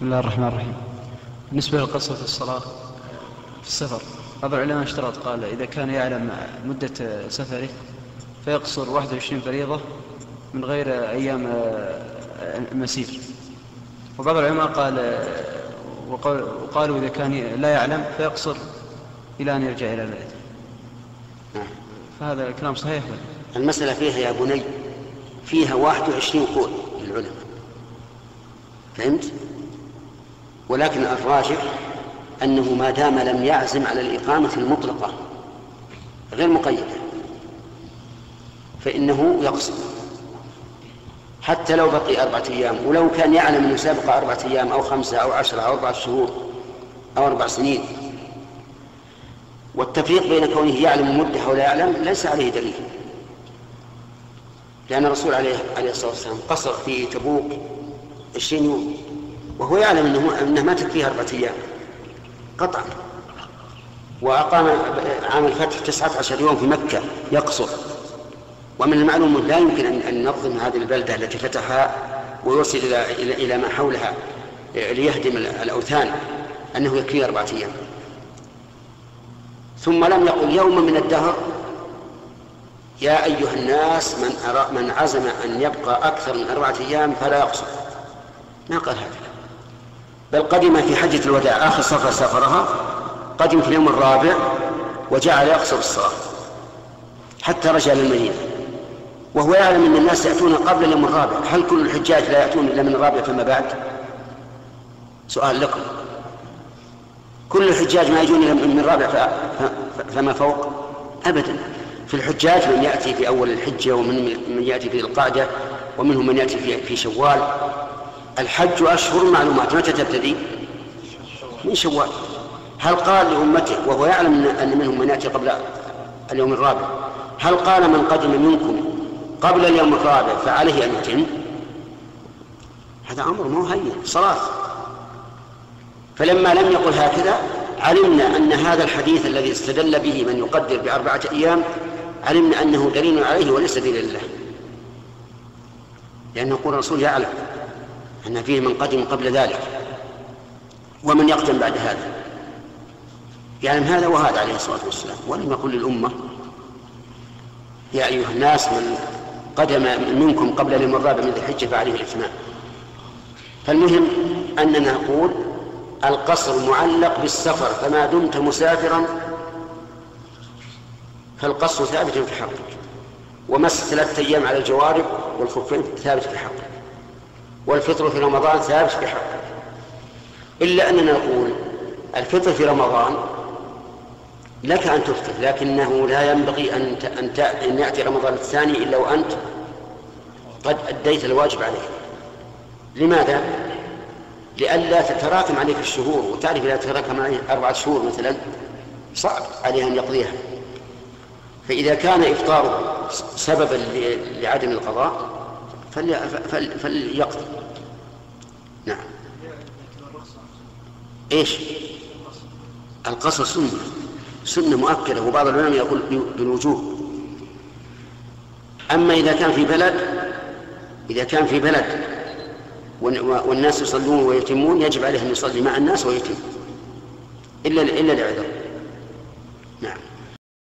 بسم الله الرحمن الرحيم بالنسبة لقصة الصلاة في السفر بعض العلماء اشترط قال إذا كان يعلم مدة سفره فيقصر 21 فريضة من غير أيام المسير وبعض العلماء قال وقالوا إذا كان لا يعلم فيقصر إلى أن يرجع إلى البلد نعم. فهذا الكلام صحيح المسألة فيها يا بني فيها 21 قول للعلماء فهمت؟ ولكن الراجح أنه ما دام لم يعزم على الإقامة المطلقة غير مقيدة فإنه يقصد. حتى لو بقي أربعة أيام ولو كان يعلم أنه سابق أربعة أيام أو خمسة أو عشرة أو أربعة شهور أو أربع سنين. والتفريق بين كونه يعلم مدة أو لا يعلم ليس عليه دليل. لأن الرسول عليه عليه الصلاة والسلام قصر في تبوك عشرين يوم. وهو يعلم أنه أنه ما تكفيه أربعة أيام. قطعا وأقام عام الفتح تسعة عشر يوم في مكة يقصر. ومن المعلوم لا يمكن أن نظم هذه البلدة التي فتحها ويوصل إلى إلى ما حولها ليهدم الأوثان أنه يكفيه أربعة أيام. ثم لم يقل يوم من الدهر يا أيها الناس من أرى من عزم أن يبقى أكثر من أربعة أيام فلا يقصر. ما قال هذا؟ بل قدم في حجة الوداع آخر سفر سافرها قدم في اليوم الرابع وجعل يقصر الصلاة حتى رجع للمدينة. وهو يعلم أن الناس يأتون قبل اليوم الرابع. هل كل الحجاج لا يأتون إلا من الرابع فما بعد؟ سؤال لكم. كل الحجاج ما يجون إلا من الرابع فما فوق؟ أبدا. في الحجاج من يأتي في أول الحجة ومن من يأتي في القعدة ومنهم من يأتي في, في شوال الحج أشهر معلومات متى تبتدي؟ من شوال. هل قال لأمته وهو يعلم أن منهم من يأتي قبل اليوم الرابع هل قال من قدم منكم قبل اليوم الرابع فعليه أن يتم؟ هذا أمر مو هين صلاة. فلما لم يقل هكذا علمنا أن هذا الحديث الذي استدل به من يقدر بأربعة أيام علمنا أنه دليل عليه وليس دليل له. لأن يقول الرسول يعلم. أن فيه من قدم قبل ذلك ومن يقدم بعد هذا. يعلم هذا وهذا عليه الصلاة والسلام. ولم يقل للأمة يا أيها الناس من قدم منكم قبل اليوم الرابع من ذي الحجة فعليه الإتمام فالمهم أننا نقول القصر معلق بالسفر فما دمت مسافرا فالقصر ثابت في حقك. ومس ثلاثة أيام على الجوارب والخفين ثابت في حقك. والفطر في رمضان ثابت حقك إلا أننا نقول الفطر في رمضان لك أن تفطر لكنه لا ينبغي أن أن أن يأتي رمضان الثاني إلا وأنت قد أديت الواجب عليك. لماذا؟ لئلا تتراكم عليك الشهور وتعرف إذا تراكم عليه أربعة شهور مثلا صعب عليه أن يقضيها. فإذا كان إفطاره سببا لعدم القضاء فليقضي. نعم. إيش؟ القصر سنة. سنة مؤكده وبعض العلماء يقول بالوجوب أما إذا كان في بلد إذا كان في بلد والناس يصلون ويتمون يجب عليه أن يصلي مع الناس ويتم. إلا إلا لعذر.